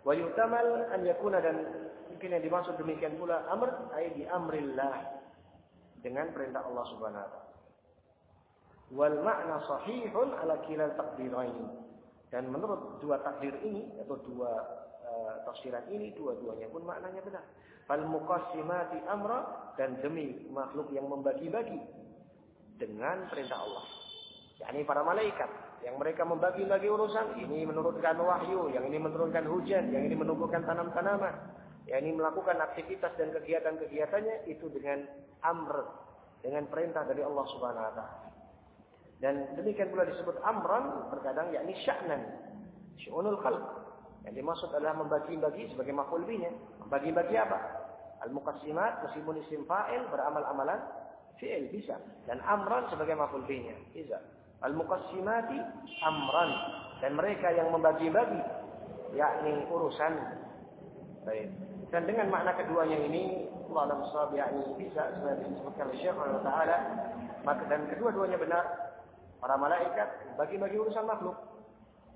Wa yutamal an yakuna dan mungkin yang dimaksud demikian pula amr ay di amrillah dengan perintah Allah Subhanahu wa taala. Wal makna sahihun ala kilal takdirain. Dan menurut dua takdir ini atau dua uh, tafsiran ini dua-duanya pun maknanya benar. Fal muqassimati amra dan demi makhluk yang membagi-bagi dengan perintah Allah. yakni para malaikat yang mereka membagi-bagi urusan ini menurunkan wahyu, yang ini menurunkan hujan, yang ini menumbuhkan tanam-tanaman, yang ini melakukan aktivitas dan kegiatan-kegiatannya itu dengan amr, dengan perintah dari Allah Subhanahu wa taala. Dan demikian pula disebut amran terkadang yakni sya'nan. Syu'unul khalq. Yang dimaksud adalah membagi-bagi sebagai maf'ul bihi. Membagi-bagi apa? Al-muqassimat meskipun isim fa'il beramal amalan fi'il bisa. Dan amran sebagai maf'ul bihi. Bisa. Al-muqassimati amran. Dan mereka yang membagi-bagi yakni urusan. Baik. Dan dengan makna keduanya ini Allah alam yakni bisa sebenarnya disebutkan oleh Syekh Allah Taala dan kedua-duanya benar para malaikat bagi-bagi urusan makhluk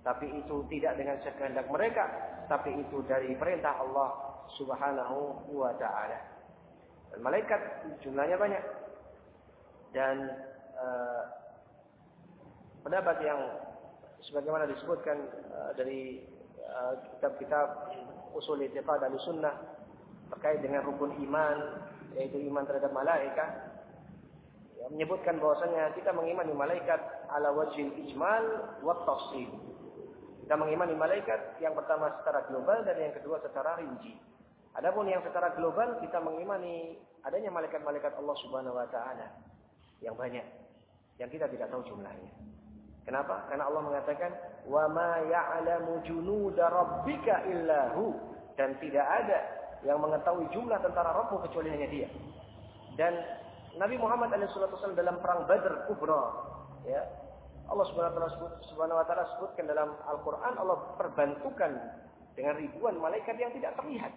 tapi itu tidak dengan sekehendak mereka tapi itu dari perintah Allah Subhanahu wa taala. Dan malaikat jumlahnya banyak. Dan uh, pendapat yang sebagaimana disebutkan uh, dari kitab-kitab uh, usul i'tiqad sunnah terkait dengan rukun iman yaitu iman terhadap malaikat menyebutkan bahwasanya kita mengimani malaikat ala wajhil ijmal wa tafsil. Kita mengimani malaikat yang pertama secara global dan yang kedua secara rinci. Adapun yang secara global kita mengimani adanya malaikat-malaikat Allah Subhanahu wa taala yang banyak yang kita tidak tahu jumlahnya. Kenapa? Karena Allah mengatakan wa ma ya'lamu junuda rabbika illahu dan tidak ada yang mengetahui jumlah tentara Rabbu kecuali hanya dia. Dan Nabi Muhammad SAW dalam perang Badr Kubra, ya, Allah Subhanahu wa taala sebutkan dalam Al-Qur'an Allah perbantukan dengan ribuan malaikat yang tidak terlihat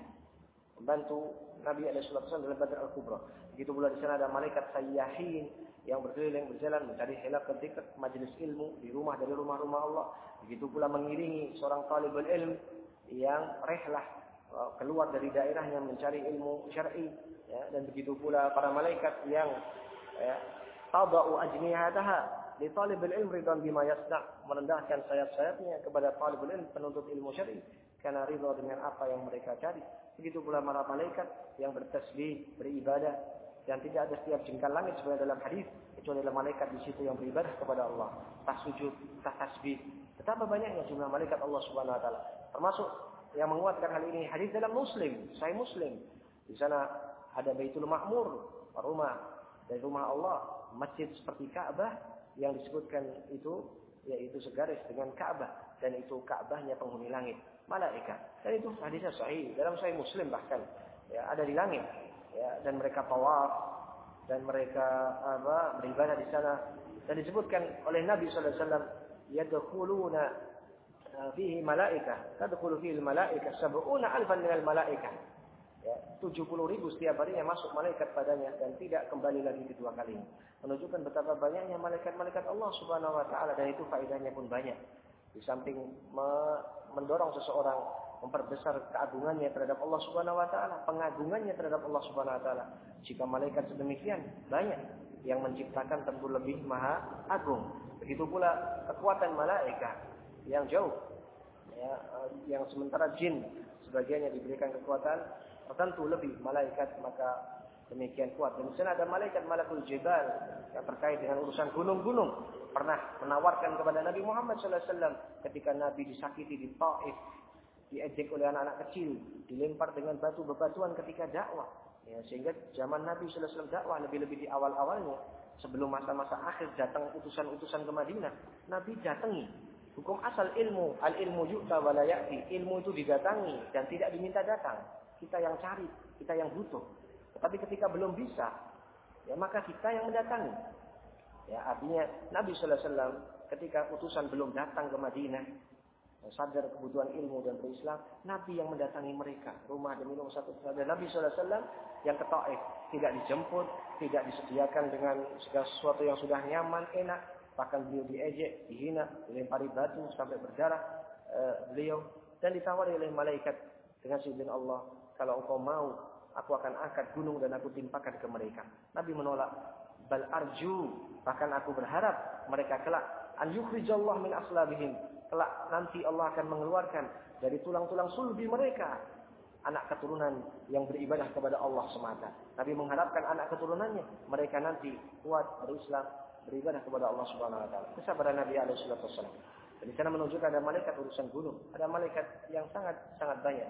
membantu Nabi SAW dalam Badr Al-Kubra. Begitu pula di sana ada malaikat sayyahin yang berkeliling berjalan mencari hilaf ketika majelis ilmu di rumah dari rumah-rumah Allah. Begitu pula mengiringi seorang talibul ilm yang rehlah uh, keluar dari daerahnya mencari ilmu syar'i ya, dan begitu pula para malaikat yang ya, tabau ajnihataha di talibul ilm ridwan bima yasna merendahkan sayap-sayapnya kepada talibul ilm penuntut ilmu syar'i karena ridha dengan apa yang mereka cari. Begitu pula para malaikat yang bertasbih, beribadah dan tidak ada setiap jengkal langit sebenarnya dalam hadis kecuali ada malaikat di situ yang beribadah kepada Allah, tak sujud, tak tasbih. Betapa banyaknya jumlah malaikat Allah Subhanahu wa taala. Termasuk yang menguatkan hal ini hadis dalam Muslim, saya Muslim. Di sana ada Baitul Ma'mur, rumah dari rumah Allah, masjid seperti Ka'bah yang disebutkan itu yaitu segaris dengan Ka'bah. Dan itu Ka'bahnya penghuni langit, malaikat. Dan itu hadisnya sahih. Dalam Sahih Muslim bahkan. Ya ada di langit. Ya dan mereka tawaf. Dan mereka apa beribadah di sana. Dan disebutkan oleh Nabi sallallahu alaihi wasallam yadkhuluna uh, fihi malaikah tadkhulu fihi malaikah sab'una alfan minal malaikah ya 70 ribu setiap harinya masuk malaikat padanya dan tidak kembali lagi kedua kali menunjukkan betapa banyaknya malaikat-malaikat Allah Subhanahu wa taala dan itu faedahnya pun banyak di samping mendorong seseorang memperbesar keagungannya terhadap Allah Subhanahu wa taala, pengagungannya terhadap Allah Subhanahu wa taala. Jika malaikat sedemikian banyak yang menciptakan tentu lebih maha agung. Begitu pula kekuatan malaikat yang jauh ya, yang sementara jin sebagiannya diberikan kekuatan tertentu lebih malaikat maka demikian kuat. Dan di sana ada malaikat malakul jibal yang terkait dengan urusan gunung-gunung pernah menawarkan kepada Nabi Muhammad SAW ketika Nabi disakiti di Taif diejek oleh anak-anak kecil, dilempar dengan batu bebatuan ketika dakwah. Ya, sehingga zaman Nabi SAW dakwah lebih-lebih di awal-awalnya, sebelum masa-masa akhir datang utusan-utusan ke Madinah, Nabi datangi. Hukum asal ilmu, al ilmu yu'ta walayati. Ilmu itu didatangi dan tidak diminta datang. Kita yang cari, kita yang butuh. Tetapi ketika belum bisa, ya maka kita yang mendatangi. Ya, artinya Nabi SAW ketika utusan belum datang ke Madinah, sadar kebutuhan ilmu dan berislam, Nabi yang mendatangi mereka, rumah demi rumah satu dan Nabi SAW yang ke Taif, tidak dijemput, tidak disediakan dengan segala sesuatu yang sudah nyaman, enak, bahkan beliau diejek, dihina, dilempari batu sampai berdarah uh, beliau dan ditawari oleh malaikat dengan seizin Allah, kalau engkau mau, aku akan angkat gunung dan aku timpakan ke mereka. Nabi menolak, bal arju, bahkan aku berharap mereka kelak an yukhrijallah min aslabihim kelak nanti Allah akan mengeluarkan dari tulang-tulang sulbi mereka anak keturunan yang beribadah kepada Allah semata. Nabi mengharapkan anak keturunannya mereka nanti kuat berislam, beribadah kepada Allah Subhanahu wa taala. Kesabaran Nabi alaihi wasallam. Di sana menunjukkan ada malaikat urusan gunung, ada malaikat yang sangat sangat banyak.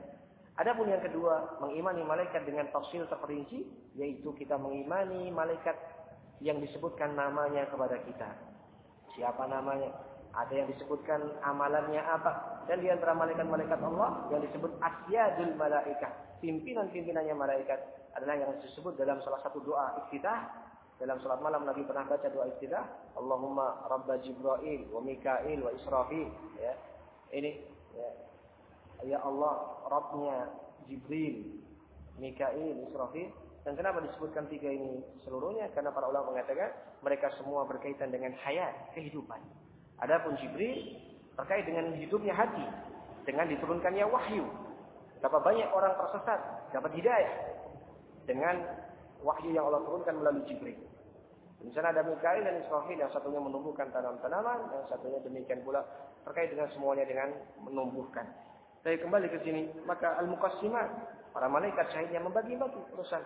Adapun yang kedua, mengimani malaikat dengan tafsir terperinci, yaitu kita mengimani malaikat yang disebutkan namanya kepada kita. Siapa namanya? Ada yang disebutkan amalannya apa. Dan di antara malaikat-malaikat Allah yang disebut asyadul malaikat. Pimpinan-pimpinannya malaikat adalah yang disebut dalam salah satu doa iftitah. Dalam salat malam Nabi pernah baca doa iftitah. Allahumma rabba Jibril wa Mikail wa Israfil. Ya. Ini ya. Ya Allah Rabbnya Jibril, Mikail, Israfil. Dan kenapa disebutkan tiga ini seluruhnya? Karena para ulama mengatakan mereka semua berkaitan dengan hayat, kehidupan. Adapun Jibril terkait dengan hidupnya hati dengan diturunkannya wahyu. Berapa banyak orang tersesat dapat hidayah dengan wahyu yang Allah turunkan melalui Jibril. Di sana ada Mikail dan Israfil yang satunya menumbuhkan tanam-tanaman, yang satunya demikian pula terkait dengan semuanya dengan menumbuhkan. Saya kembali ke sini, maka al-muqassimat, para malaikat syahidnya membagi-bagi urusan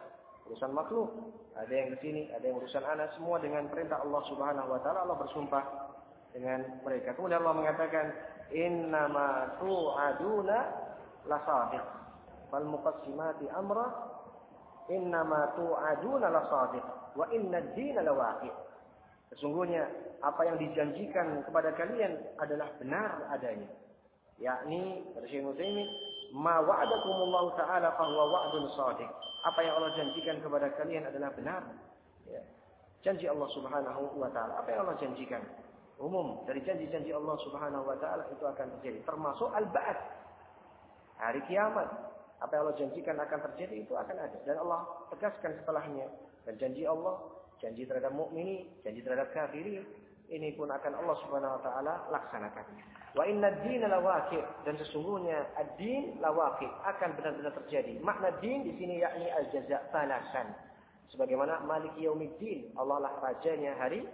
urusan makhluk. Ada yang ke sini, ada yang urusan anak, semua dengan perintah Allah Subhanahu wa taala Allah bersumpah dengan mereka. Kemudian Allah mengatakan, "Innama tu'aduna lasadiq." Fal muqassimati amra, "Innama tu'aduna lasadiq wa inna ad-dina lawaqi'." Sesungguhnya apa yang dijanjikan kepada kalian adalah benar adanya. Yakni kata Syekh "Ma wa'adakumullahu ta'ala fahuwa wa'dun shadiq." Apa yang Allah janjikan kepada kalian adalah benar. Ya. Janji Allah Subhanahu wa taala. Apa yang Allah janjikan? umum dari janji-janji Allah Subhanahu wa taala itu akan terjadi termasuk al-ba'ats hari kiamat apa yang Allah janjikan akan terjadi itu akan ada dan Allah tegaskan setelahnya dan janji Allah janji terhadap mukmini janji terhadap kafiri ini pun akan Allah Subhanahu wa taala laksanakan wa inna lawaqi dan sesungguhnya ad-din akan benar-benar terjadi makna din di sini yakni al-jaza' balasan sebagaimana Malik Yaumiddin Allah lah rajanya hari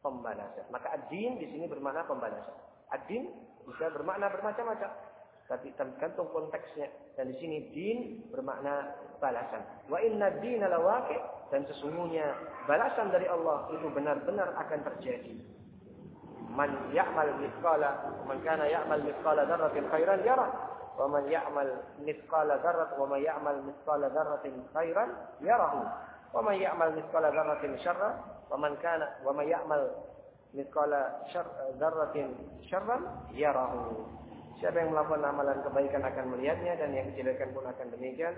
pembalasan. Maka ad-din di sini bermakna pembalasan. Ad-din bisa bermakna bermacam-macam. Tapi tergantung konteksnya. Dan di sini din bermakna balasan. Wa inna lawaqi dan sesungguhnya balasan dari Allah itu benar-benar akan terjadi man ya'mal mithqala man kana ya'mal mithqala dzarratin khairan yarah. Wa man ya'mal mithqala dzarrat wa man ya'mal mithqala dzarratin khairan yarahu wa man ya'mal mithqala dzarratin syarran wa man kana wa man ya'mal mithqala dzarratin syarran yarahu siapa yang melakukan amalan kebaikan akan melihatnya dan yang kejelekan pun akan demikian.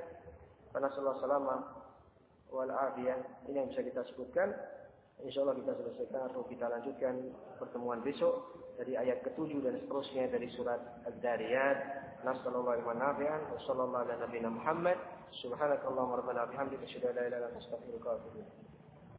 Rasulullah sallallahu alaihi wasallam wal ini yang bisa kita sebutkan. Insyaallah kita selesaikan atau kita lanjutkan pertemuan besok dari ayat ke-7 dan seterusnya dari surat Ad-Dariyat. Nasallallahu alaihi nafi'an wa sallallahu Muhammad. Subhanakallahumma rabbana bihamdika asyhadu an la ilaha illa anta astaghfiruka wa atubu ilaik.